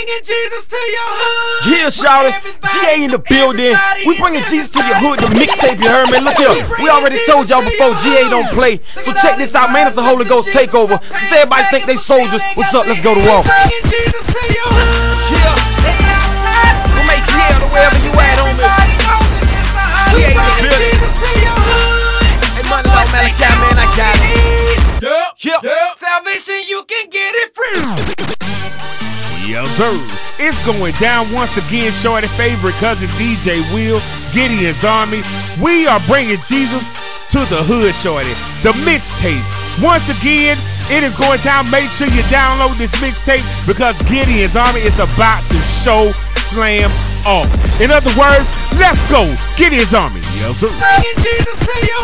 bringing Jesus to your hood. Yeah, shout it. GA in the building. We bringing Jesus to your hood. The mixtape, you heard me. Look here. We already told y'all before GA don't play. So check this out, man. It's a Holy Ghost takeover. Since everybody think they soldiers, what's up? Let's go to war. Bringing Jesus to your hood. Yeah. From ATL to wherever you at, homie. GA in the building. Jesus to your hood. Hey, money dog Malachi, man. I got it. Yep. Yeah. Salvation, you can get it free. It's going down once again. Shorty favorite cousin DJ Will, Gideon's Army. We are bringing Jesus to the hood, Shorty. The mixtape. Once again, it is going down. Make sure you download this mixtape because Gideon's Army is about to show slam off. In other words, let's go. Gideon's Army. Yes, sir. Bringing Jesus to your